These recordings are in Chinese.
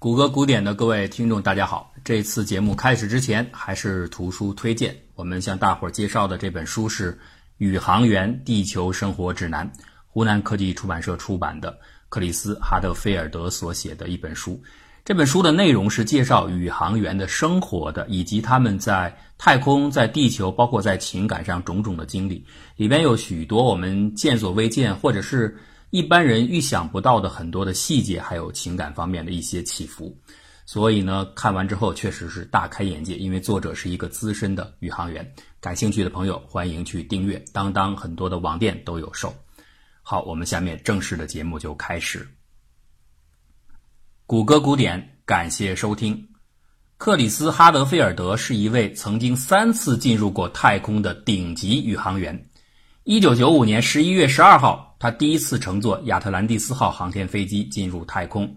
谷歌古典的各位听众，大家好！这次节目开始之前，还是图书推荐。我们向大伙儿介绍的这本书是《宇航员地球生活指南》，湖南科技出版社出版的，克里斯·哈德菲尔德所写的一本书。这本书的内容是介绍宇航员的生活的，以及他们在太空、在地球，包括在情感上种种的经历。里边有许多我们见所未见，或者是。一般人预想不到的很多的细节，还有情感方面的一些起伏，所以呢，看完之后确实是大开眼界。因为作者是一个资深的宇航员，感兴趣的朋友欢迎去订阅，当当很多的网店都有售。好，我们下面正式的节目就开始。谷歌古典，感谢收听。克里斯·哈德菲尔德是一位曾经三次进入过太空的顶级宇航员。一九九五年十一月十二号，他第一次乘坐亚特兰蒂斯号航天飞机进入太空，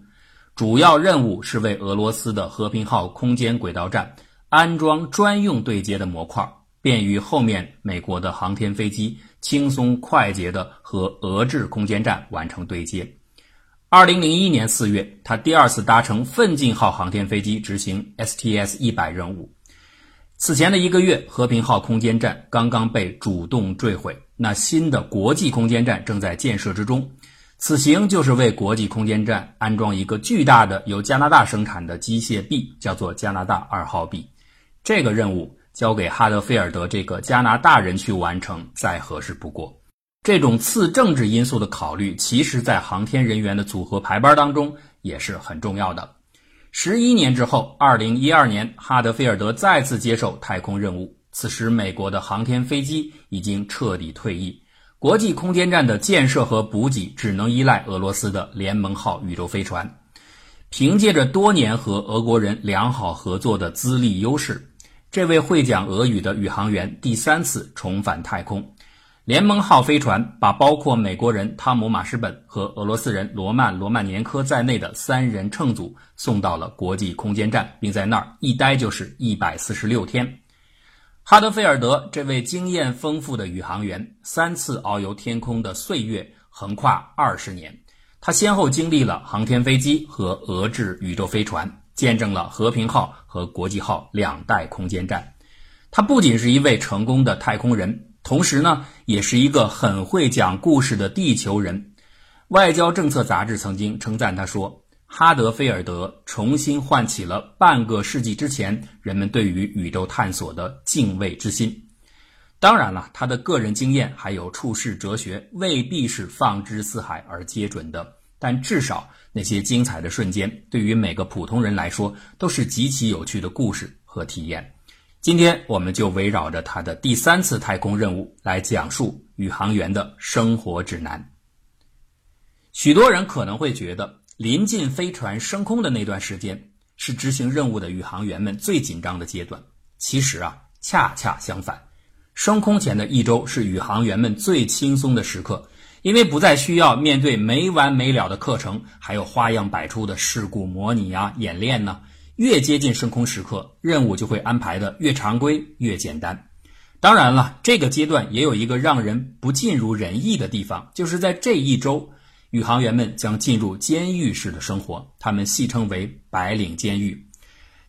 主要任务是为俄罗斯的和平号空间轨道站安装专用对接的模块，便于后面美国的航天飞机轻松快捷地和俄制空间站完成对接。二零零一年四月，他第二次搭乘奋进号航天飞机执行 STS 一百任务。此前的一个月，和平号空间站刚刚被主动坠毁。那新的国际空间站正在建设之中，此行就是为国际空间站安装一个巨大的由加拿大生产的机械臂，叫做加拿大二号臂。这个任务交给哈德菲尔德这个加拿大人去完成，再合适不过。这种次政治因素的考虑，其实在航天人员的组合排班当中也是很重要的。十一年之后，二零一二年，哈德菲尔德再次接受太空任务。此时，美国的航天飞机已经彻底退役，国际空间站的建设和补给只能依赖俄罗斯的联盟号宇宙飞船。凭借着多年和俄国人良好合作的资历优势，这位会讲俄语的宇航员第三次重返太空。联盟号飞船把包括美国人汤姆·马什本和俄罗斯人罗曼·罗曼年科在内的三人乘组送到了国际空间站，并在那儿一待就是一百四十六天。哈德菲尔德这位经验丰富的宇航员，三次遨游天空的岁月横跨二十年。他先后经历了航天飞机和俄制宇宙飞船，见证了和平号和国际号两代空间站。他不仅是一位成功的太空人，同时呢，也是一个很会讲故事的地球人。外交政策杂志曾经称赞他说。哈德菲尔德重新唤起了半个世纪之前人们对于宇宙探索的敬畏之心。当然了，他的个人经验还有处世哲学未必是放之四海而皆准的，但至少那些精彩的瞬间，对于每个普通人来说都是极其有趣的故事和体验。今天，我们就围绕着他的第三次太空任务来讲述宇航员的生活指南。许多人可能会觉得。临近飞船升空的那段时间，是执行任务的宇航员们最紧张的阶段。其实啊，恰恰相反，升空前的一周是宇航员们最轻松的时刻，因为不再需要面对没完没了的课程，还有花样百出的事故模拟啊、演练呢。越接近升空时刻，任务就会安排的越常规、越简单。当然了，这个阶段也有一个让人不尽如人意的地方，就是在这一周。宇航员们将进入监狱式的生活，他们戏称为“白领监狱”。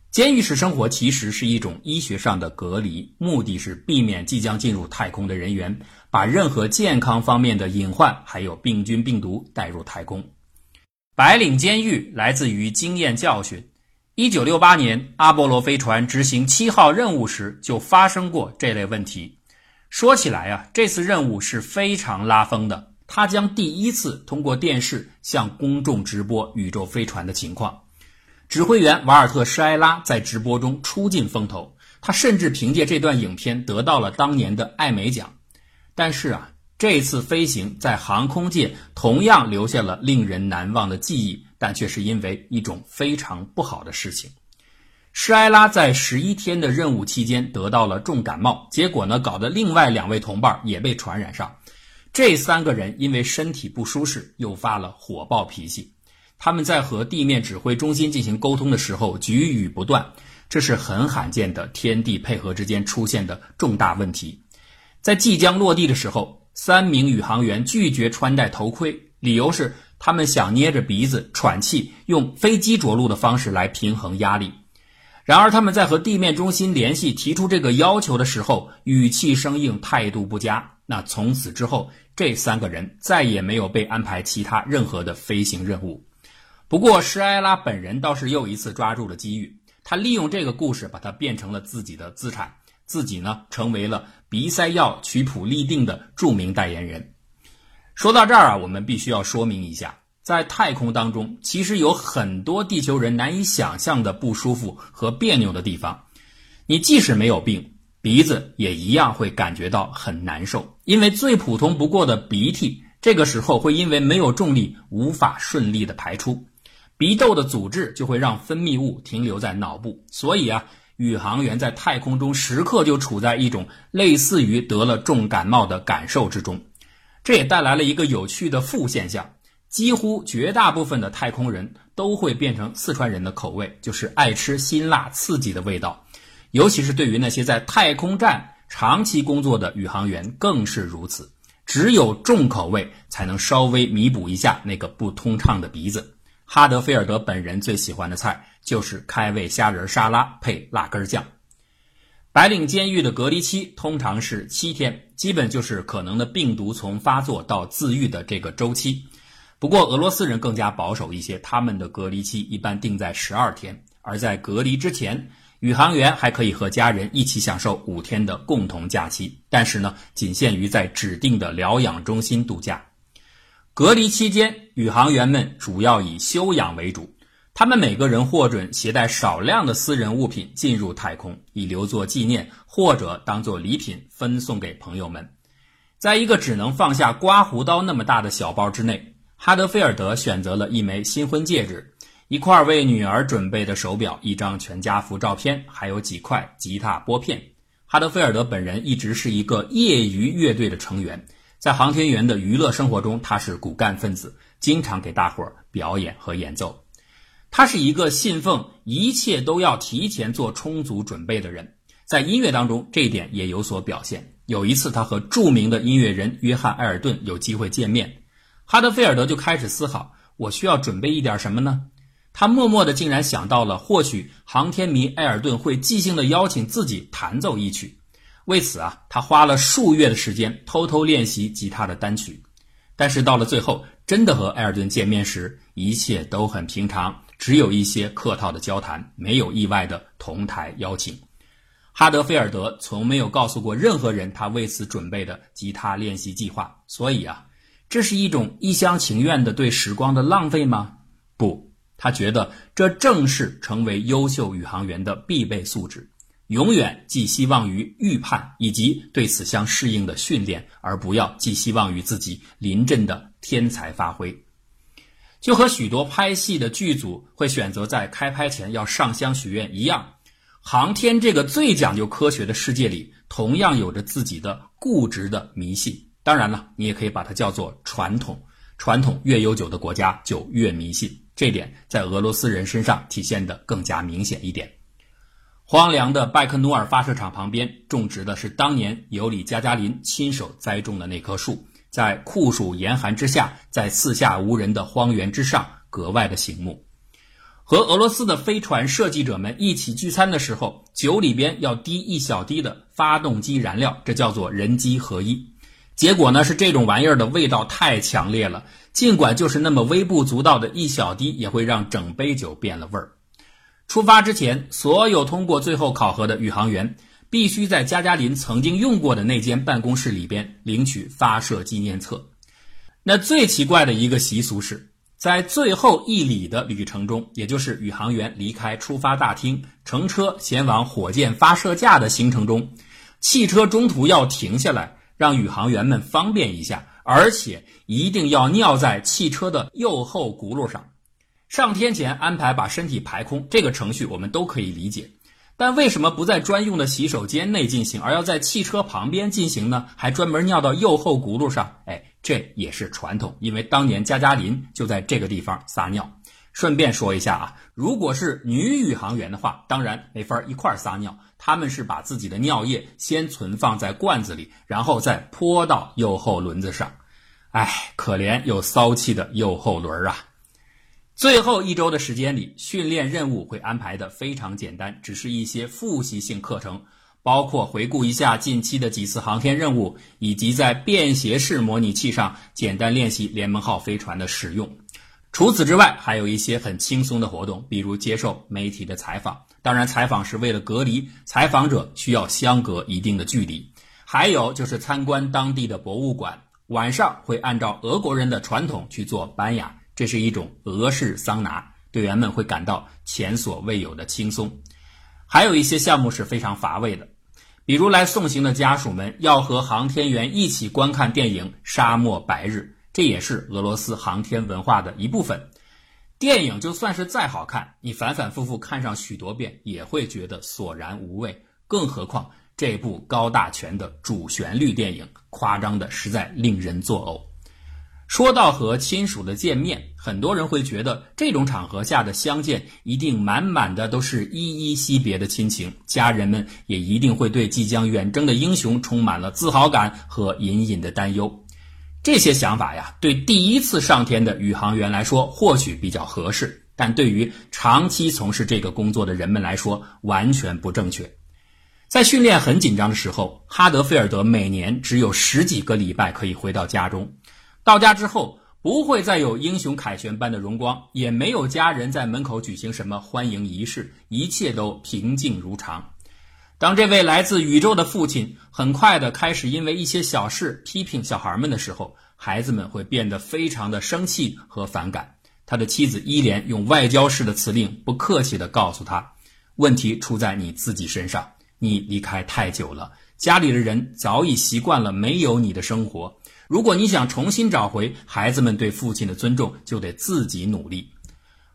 监狱式生活其实是一种医学上的隔离，目的是避免即将进入太空的人员把任何健康方面的隐患还有病菌病毒带入太空。白领监狱来自于经验教训。一九六八年，阿波罗飞船执行七号任务时就发生过这类问题。说起来啊，这次任务是非常拉风的。它将第一次通过电视向公众直播宇宙飞船的情况。指挥员瓦尔特·施埃拉在直播中出尽风头，他甚至凭借这段影片得到了当年的艾美奖。但是啊，这次飞行在航空界同样留下了令人难忘的记忆，但却是因为一种非常不好的事情。施埃拉在十一天的任务期间得到了重感冒，结果呢，搞得另外两位同伴也被传染上。这三个人因为身体不舒适，又发了火爆脾气。他们在和地面指挥中心进行沟通的时候，局语不断，这是很罕见的天地配合之间出现的重大问题。在即将落地的时候，三名宇航员拒绝穿戴头盔，理由是。他们想捏着鼻子喘气，用飞机着陆的方式来平衡压力。然而，他们在和地面中心联系提出这个要求的时候，语气生硬，态度不佳。那从此之后，这三个人再也没有被安排其他任何的飞行任务。不过，施埃拉本人倒是又一次抓住了机遇，他利用这个故事把它变成了自己的资产，自己呢成为了鼻塞药曲普立定的著名代言人。说到这儿啊，我们必须要说明一下。在太空当中，其实有很多地球人难以想象的不舒服和别扭的地方。你即使没有病，鼻子也一样会感觉到很难受，因为最普通不过的鼻涕，这个时候会因为没有重力无法顺利的排出，鼻窦的阻滞就会让分泌物停留在脑部。所以啊，宇航员在太空中时刻就处在一种类似于得了重感冒的感受之中。这也带来了一个有趣的负现象。几乎绝大部分的太空人都会变成四川人的口味，就是爱吃辛辣刺激的味道，尤其是对于那些在太空站长期工作的宇航员更是如此。只有重口味才能稍微弥补一下那个不通畅的鼻子。哈德菲尔德本人最喜欢的菜就是开胃虾仁沙拉配辣根酱。白领监狱的隔离期通常是七天，基本就是可能的病毒从发作到自愈的这个周期。不过，俄罗斯人更加保守一些，他们的隔离期一般定在十二天。而在隔离之前，宇航员还可以和家人一起享受五天的共同假期，但是呢，仅限于在指定的疗养中心度假。隔离期间，宇航员们主要以休养为主，他们每个人获准携带少量的私人物品进入太空，以留作纪念或者当做礼品分送给朋友们。在一个只能放下刮胡刀那么大的小包之内。哈德菲尔德选择了一枚新婚戒指，一块为女儿准备的手表，一张全家福照片，还有几块吉他拨片。哈德菲尔德本人一直是一个业余乐队的成员，在航天员的娱乐生活中，他是骨干分子，经常给大伙儿表演和演奏。他是一个信奉一切都要提前做充足准备的人，在音乐当中这一点也有所表现。有一次，他和著名的音乐人约翰·埃尔顿有机会见面。哈德菲尔德就开始思考：我需要准备一点什么呢？他默默的竟然想到了，或许航天迷埃尔顿会即兴的邀请自己弹奏一曲。为此啊，他花了数月的时间偷偷练习吉他的单曲。但是到了最后，真的和埃尔顿见面时，一切都很平常，只有一些客套的交谈，没有意外的同台邀请。哈德菲尔德从没有告诉过任何人他为此准备的吉他练习计划，所以啊。这是一种一厢情愿的对时光的浪费吗？不，他觉得这正是成为优秀宇航员的必备素质。永远寄希望于预判以及对此相适应的训练，而不要寄希望于自己临阵的天才发挥。就和许多拍戏的剧组会选择在开拍前要上香许愿一样，航天这个最讲究科学的世界里，同样有着自己的固执的迷信。当然了，你也可以把它叫做传统。传统越悠久的国家就越迷信，这点在俄罗斯人身上体现的更加明显一点。荒凉的拜克努尔发射场旁边种植的是当年尤里加加林亲手栽种的那棵树，在酷暑严寒之下，在四下无人的荒原之上，格外的醒目。和俄罗斯的飞船设计者们一起聚餐的时候，酒里边要滴一小滴的发动机燃料，这叫做人机合一。结果呢是这种玩意儿的味道太强烈了，尽管就是那么微不足道的一小滴，也会让整杯酒变了味儿。出发之前，所有通过最后考核的宇航员必须在加加林曾经用过的那间办公室里边领取发射纪念册。那最奇怪的一个习俗是，在最后一里的旅程中，也就是宇航员离开出发大厅，乘车前往火箭发射架的行程中，汽车中途要停下来。让宇航员们方便一下，而且一定要尿在汽车的右后轱辘上。上天前安排把身体排空，这个程序我们都可以理解。但为什么不在专用的洗手间内进行，而要在汽车旁边进行呢？还专门尿到右后轱辘上？哎，这也是传统，因为当年加加林就在这个地方撒尿。顺便说一下啊，如果是女宇航员的话，当然没法一块撒尿。他们是把自己的尿液先存放在罐子里，然后再泼到右后轮子上。唉，可怜又骚气的右后轮啊！最后一周的时间里，训练任务会安排的非常简单，只是一些复习性课程，包括回顾一下近期的几次航天任务，以及在便携式模拟器上简单练习联盟号飞船的使用。除此之外，还有一些很轻松的活动，比如接受媒体的采访。当然，采访是为了隔离采访者，需要相隔一定的距离。还有就是参观当地的博物馆，晚上会按照俄国人的传统去做班雅。这是一种俄式桑拿，队员们会感到前所未有的轻松。还有一些项目是非常乏味的，比如来送行的家属们要和航天员一起观看电影《沙漠白日》，这也是俄罗斯航天文化的一部分。电影就算是再好看，你反反复复看上许多遍也会觉得索然无味。更何况这部高大全的主旋律电影，夸张的实在令人作呕。说到和亲属的见面，很多人会觉得这种场合下的相见一定满满的都是依依惜别的亲情，家人们也一定会对即将远征的英雄充满了自豪感和隐隐的担忧。这些想法呀，对第一次上天的宇航员来说或许比较合适，但对于长期从事这个工作的人们来说完全不正确。在训练很紧张的时候，哈德菲尔德每年只有十几个礼拜可以回到家中。到家之后，不会再有英雄凯旋般的荣光，也没有家人在门口举行什么欢迎仪式，一切都平静如常。当这位来自宇宙的父亲很快的开始因为一些小事批评小孩们的时候，孩子们会变得非常的生气和反感。他的妻子伊莲用外交式的辞令，不客气的告诉他：“问题出在你自己身上，你离开太久了，家里的人早已习惯了没有你的生活。”如果你想重新找回孩子们对父亲的尊重，就得自己努力。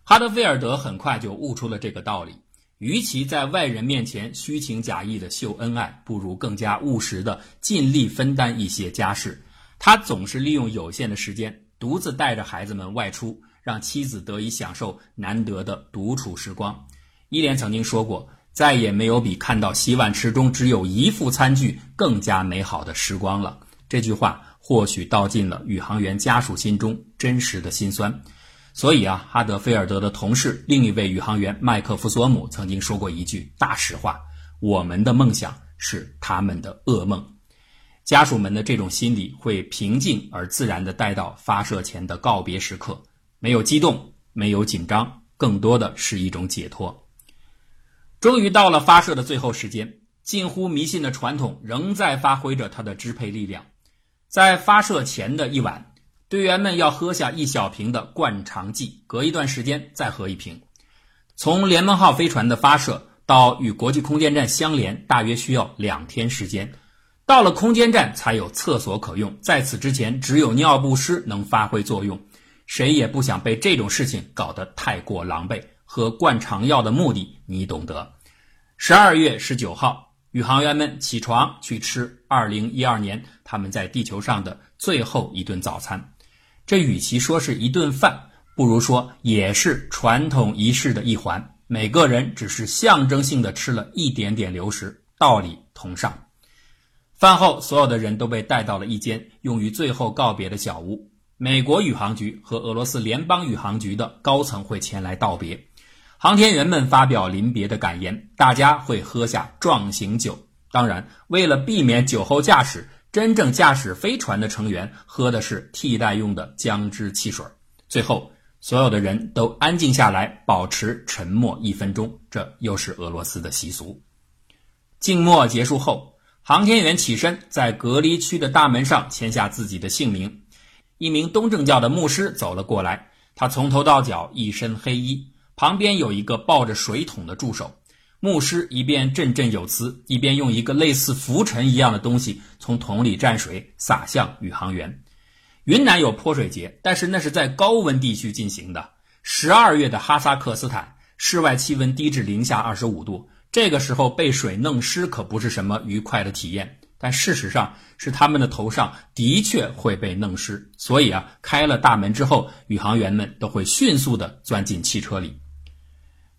哈德菲尔德很快就悟出了这个道理：，与其在外人面前虚情假意的秀恩爱，不如更加务实的尽力分担一些家事。他总是利用有限的时间，独自带着孩子们外出，让妻子得以享受难得的独处时光。伊莲曾经说过：“再也没有比看到洗碗池中只有一副餐具更加美好的时光了。”这句话。或许道尽了宇航员家属心中真实的辛酸，所以啊，哈德菲尔德的同事另一位宇航员麦克弗索姆曾经说过一句大实话：“我们的梦想是他们的噩梦。”家属们的这种心理会平静而自然地带到发射前的告别时刻，没有激动，没有紧张，更多的是一种解脱。终于到了发射的最后时间，近乎迷信的传统仍在发挥着它的支配力量。在发射前的一晚，队员们要喝下一小瓶的灌肠剂，隔一段时间再喝一瓶。从联盟号飞船的发射到与国际空间站相连，大约需要两天时间。到了空间站才有厕所可用，在此之前只有尿不湿能发挥作用。谁也不想被这种事情搞得太过狼狈。喝灌肠药的目的你懂得。十二月十九号。宇航员们起床去吃2012年他们在地球上的最后一顿早餐，这与其说是一顿饭，不如说也是传统仪式的一环。每个人只是象征性的吃了一点点流食，道理同上。饭后，所有的人都被带到了一间用于最后告别的小屋。美国宇航局和俄罗斯联邦宇航局的高层会前来道别。航天员们发表临别的感言，大家会喝下壮行酒。当然，为了避免酒后驾驶，真正驾驶飞船的成员喝的是替代用的姜汁汽水。最后，所有的人都安静下来，保持沉默一分钟。这又是俄罗斯的习俗。静默结束后，航天员起身，在隔离区的大门上签下自己的姓名。一名东正教的牧师走了过来，他从头到脚一身黑衣。旁边有一个抱着水桶的助手，牧师一边振振有词，一边用一个类似浮尘一样的东西从桶里蘸水洒向宇航员。云南有泼水节，但是那是在高温地区进行的。十二月的哈萨克斯坦，室外气温低至零下二十五度，这个时候被水弄湿可不是什么愉快的体验。但事实上是他们的头上的确会被弄湿，所以啊，开了大门之后，宇航员们都会迅速地钻进汽车里。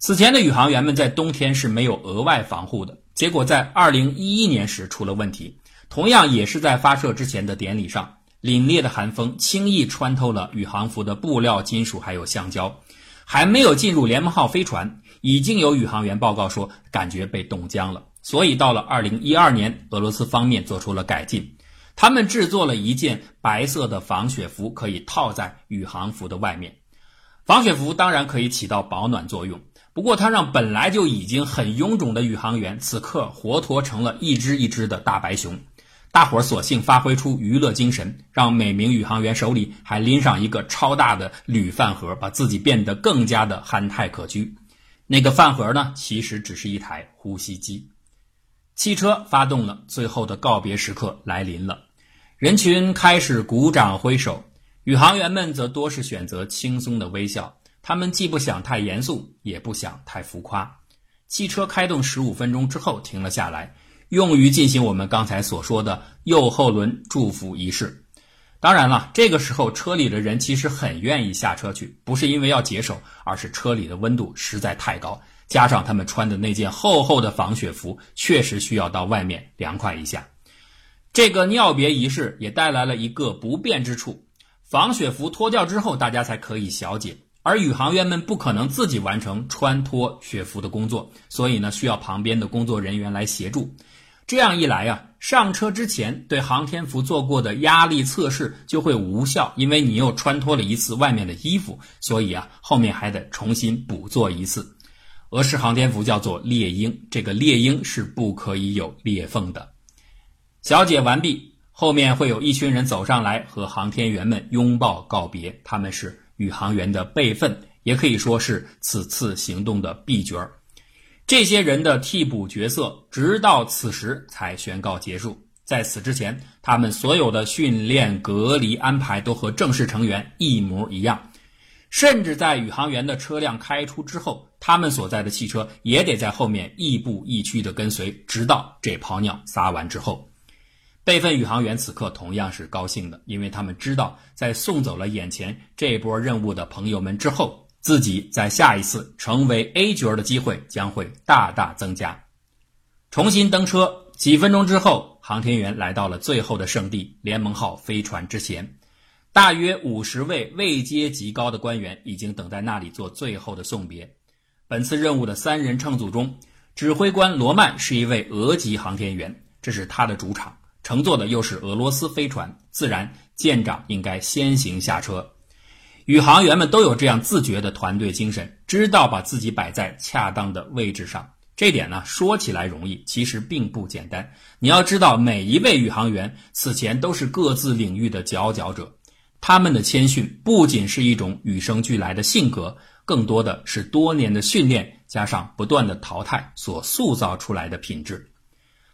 此前的宇航员们在冬天是没有额外防护的，结果在2011年时出了问题。同样也是在发射之前的典礼上，凛冽的寒风轻易穿透了宇航服的布料、金属还有橡胶。还没有进入联盟号飞船，已经有宇航员报告说感觉被冻僵了。所以到了二零一二年，俄罗斯方面做出了改进，他们制作了一件白色的防雪服，可以套在宇航服的外面。防雪服当然可以起到保暖作用，不过它让本来就已经很臃肿的宇航员此刻活脱成了一只一只的大白熊。大伙儿索性发挥出娱乐精神，让每名宇航员手里还拎上一个超大的铝饭盒，把自己变得更加的憨态可掬。那个饭盒呢，其实只是一台呼吸机。汽车发动了，最后的告别时刻来临了。人群开始鼓掌挥手，宇航员们则多是选择轻松的微笑。他们既不想太严肃，也不想太浮夸。汽车开动十五分钟之后停了下来。用于进行我们刚才所说的右后轮祝福仪式。当然了，这个时候车里的人其实很愿意下车去，不是因为要解手，而是车里的温度实在太高，加上他们穿的那件厚厚的防雪服，确实需要到外面凉快一下。这个尿别仪式也带来了一个不便之处：防雪服脱掉之后，大家才可以小解。而宇航员们不可能自己完成穿脱雪服的工作，所以呢，需要旁边的工作人员来协助。这样一来呀，上车之前对航天服做过的压力测试就会无效，因为你又穿脱了一次外面的衣服，所以啊，后面还得重新补做一次。俄式航天服叫做猎鹰，这个猎鹰是不可以有裂缝的。小解完毕，后面会有一群人走上来和航天员们拥抱告别，他们是宇航员的备份，也可以说是此次行动的 B 角儿。这些人的替补角色，直到此时才宣告结束。在此之前，他们所有的训练、隔离安排都和正式成员一模一样，甚至在宇航员的车辆开出之后，他们所在的汽车也得在后面亦步亦趋地跟随，直到这泡尿撒完之后。备份宇航员此刻同样是高兴的，因为他们知道，在送走了眼前这波任务的朋友们之后。自己在下一次成为 A 角的机会将会大大增加。重新登车，几分钟之后，航天员来到了最后的圣地——联盟号飞船之前。大约五十位位阶极高的官员已经等在那里做最后的送别。本次任务的三人乘组中，指挥官罗曼是一位俄籍航天员，这是他的主场，乘坐的又是俄罗斯飞船，自然舰长应该先行下车。宇航员们都有这样自觉的团队精神，知道把自己摆在恰当的位置上。这点呢，说起来容易，其实并不简单。你要知道，每一位宇航员此前都是各自领域的佼佼者，他们的谦逊不仅是一种与生俱来的性格，更多的是多年的训练加上不断的淘汰所塑造出来的品质。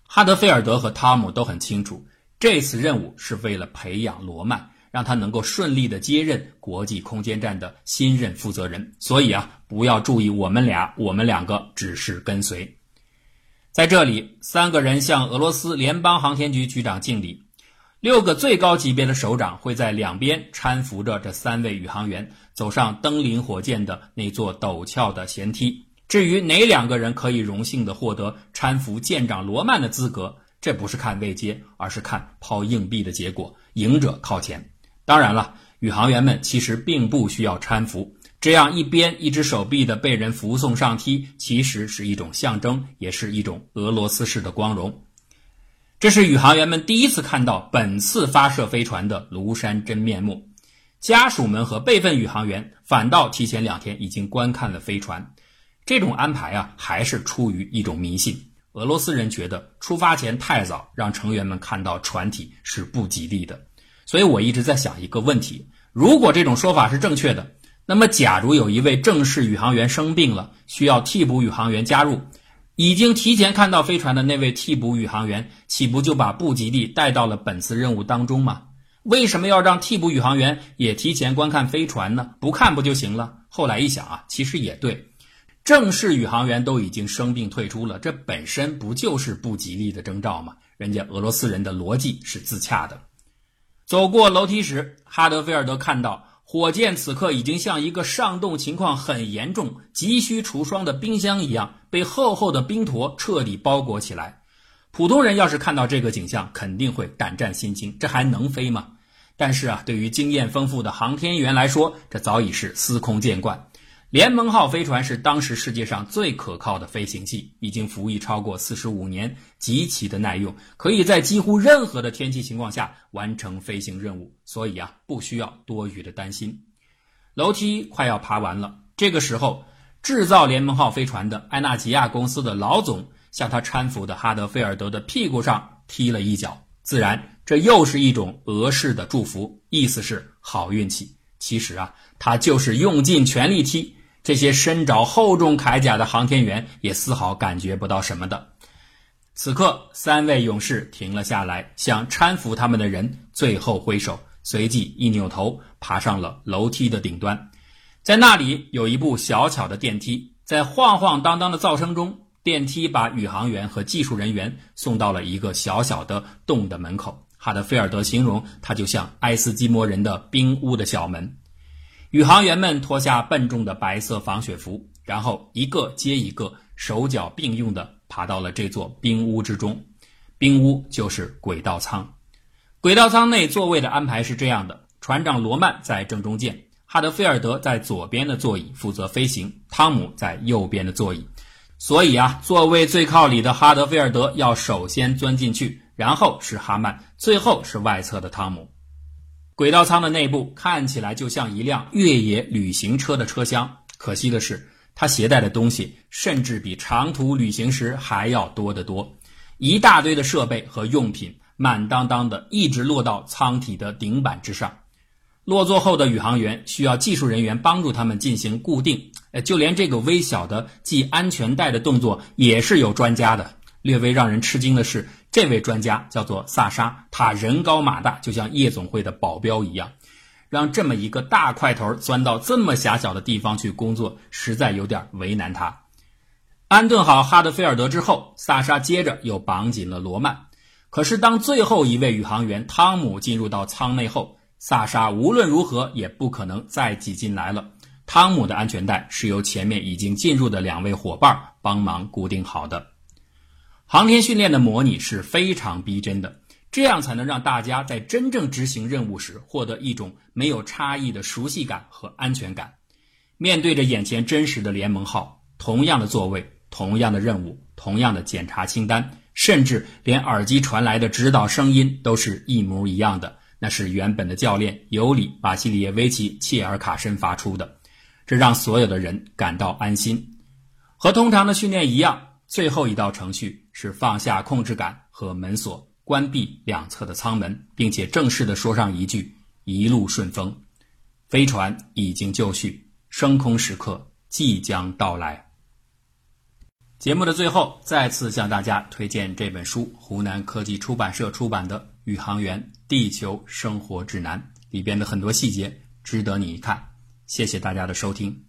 哈德菲尔德和汤姆都很清楚，这次任务是为了培养罗曼。让他能够顺利的接任国际空间站的新任负责人，所以啊，不要注意我们俩，我们两个只是跟随。在这里，三个人向俄罗斯联邦航天局局长敬礼，六个最高级别的首长会在两边搀扶着这三位宇航员走上登临火箭的那座陡峭的舷梯。至于哪两个人可以荣幸的获得搀扶舰长罗曼的资格，这不是看位阶，而是看抛硬币的结果，赢者靠前。当然了，宇航员们其实并不需要搀扶，这样一边一只手臂的被人扶送上梯，其实是一种象征，也是一种俄罗斯式的光荣。这是宇航员们第一次看到本次发射飞船的庐山真面目。家属们和备份宇航员反倒提前两天已经观看了飞船。这种安排啊，还是出于一种迷信。俄罗斯人觉得出发前太早让成员们看到船体是不吉利的。所以我一直在想一个问题：如果这种说法是正确的，那么假如有一位正式宇航员生病了，需要替补宇航员加入，已经提前看到飞船的那位替补宇航员，岂不就把不吉利带到了本次任务当中吗？为什么要让替补宇航员也提前观看飞船呢？不看不就行了？后来一想啊，其实也对，正式宇航员都已经生病退出了，这本身不就是不吉利的征兆吗？人家俄罗斯人的逻辑是自洽的。走过楼梯时，哈德菲尔德看到火箭此刻已经像一个上冻情况很严重、急需除霜的冰箱一样，被厚厚的冰坨彻底包裹起来。普通人要是看到这个景象，肯定会胆战心惊。这还能飞吗？但是啊，对于经验丰富的航天员来说，这早已是司空见惯。联盟号飞船是当时世界上最可靠的飞行器，已经服役超过四十五年，极其的耐用，可以在几乎任何的天气情况下完成飞行任务，所以啊，不需要多余的担心。楼梯快要爬完了，这个时候，制造联盟号飞船的埃纳吉亚公司的老总向他搀扶的哈德菲尔德的屁股上踢了一脚，自然。这又是一种俄式的祝福，意思是好运气。其实啊，他就是用尽全力踢。这些身着厚重铠甲的航天员也丝毫感觉不到什么的。此刻，三位勇士停了下来，向搀扶他们的人最后挥手，随即一扭头，爬上了楼梯的顶端。在那里有一部小巧的电梯，在晃晃荡荡的噪声中，电梯把宇航员和技术人员送到了一个小小的洞的门口。哈德菲尔德形容它就像爱斯基摩人的冰屋的小门。宇航员们脱下笨重的白色防雪服，然后一个接一个，手脚并用地爬到了这座冰屋之中。冰屋就是轨道舱。轨道舱内座位的安排是这样的：船长罗曼在正中间，哈德菲尔德在左边的座椅负责飞行，汤姆在右边的座椅。所以啊，座位最靠里的哈德菲尔德要首先钻进去。然后是哈曼，最后是外侧的汤姆。轨道舱的内部看起来就像一辆越野旅行车的车厢，可惜的是，它携带的东西甚至比长途旅行时还要多得多。一大堆的设备和用品，满当当的，一直落到舱体的顶板之上。落座后的宇航员需要技术人员帮助他们进行固定，呃，就连这个微小的系安全带的动作也是有专家的。略微让人吃惊的是。这位专家叫做萨沙，他人高马大，就像夜总会的保镖一样。让这么一个大块头钻到这么狭小的地方去工作，实在有点为难他。安顿好哈德菲尔德之后，萨沙接着又绑紧了罗曼。可是当最后一位宇航员汤姆进入到舱内后，萨沙无论如何也不可能再挤进来了。汤姆的安全带是由前面已经进入的两位伙伴帮忙固定好的。航天训练的模拟是非常逼真的，这样才能让大家在真正执行任务时获得一种没有差异的熟悉感和安全感。面对着眼前真实的联盟号，同样的座位、同样的任务、同样的检查清单，甚至连耳机传来的指导声音都是一模一样的。那是原本的教练尤里·瓦西里耶维奇·切尔卡申发出的，这让所有的人感到安心。和通常的训练一样。最后一道程序是放下控制杆和门锁，关闭两侧的舱门，并且正式的说上一句“一路顺风”。飞船已经就绪，升空时刻即将到来。节目的最后，再次向大家推荐这本书，湖南科技出版社出版的《宇航员地球生活指南》，里边的很多细节值得你一看。谢谢大家的收听。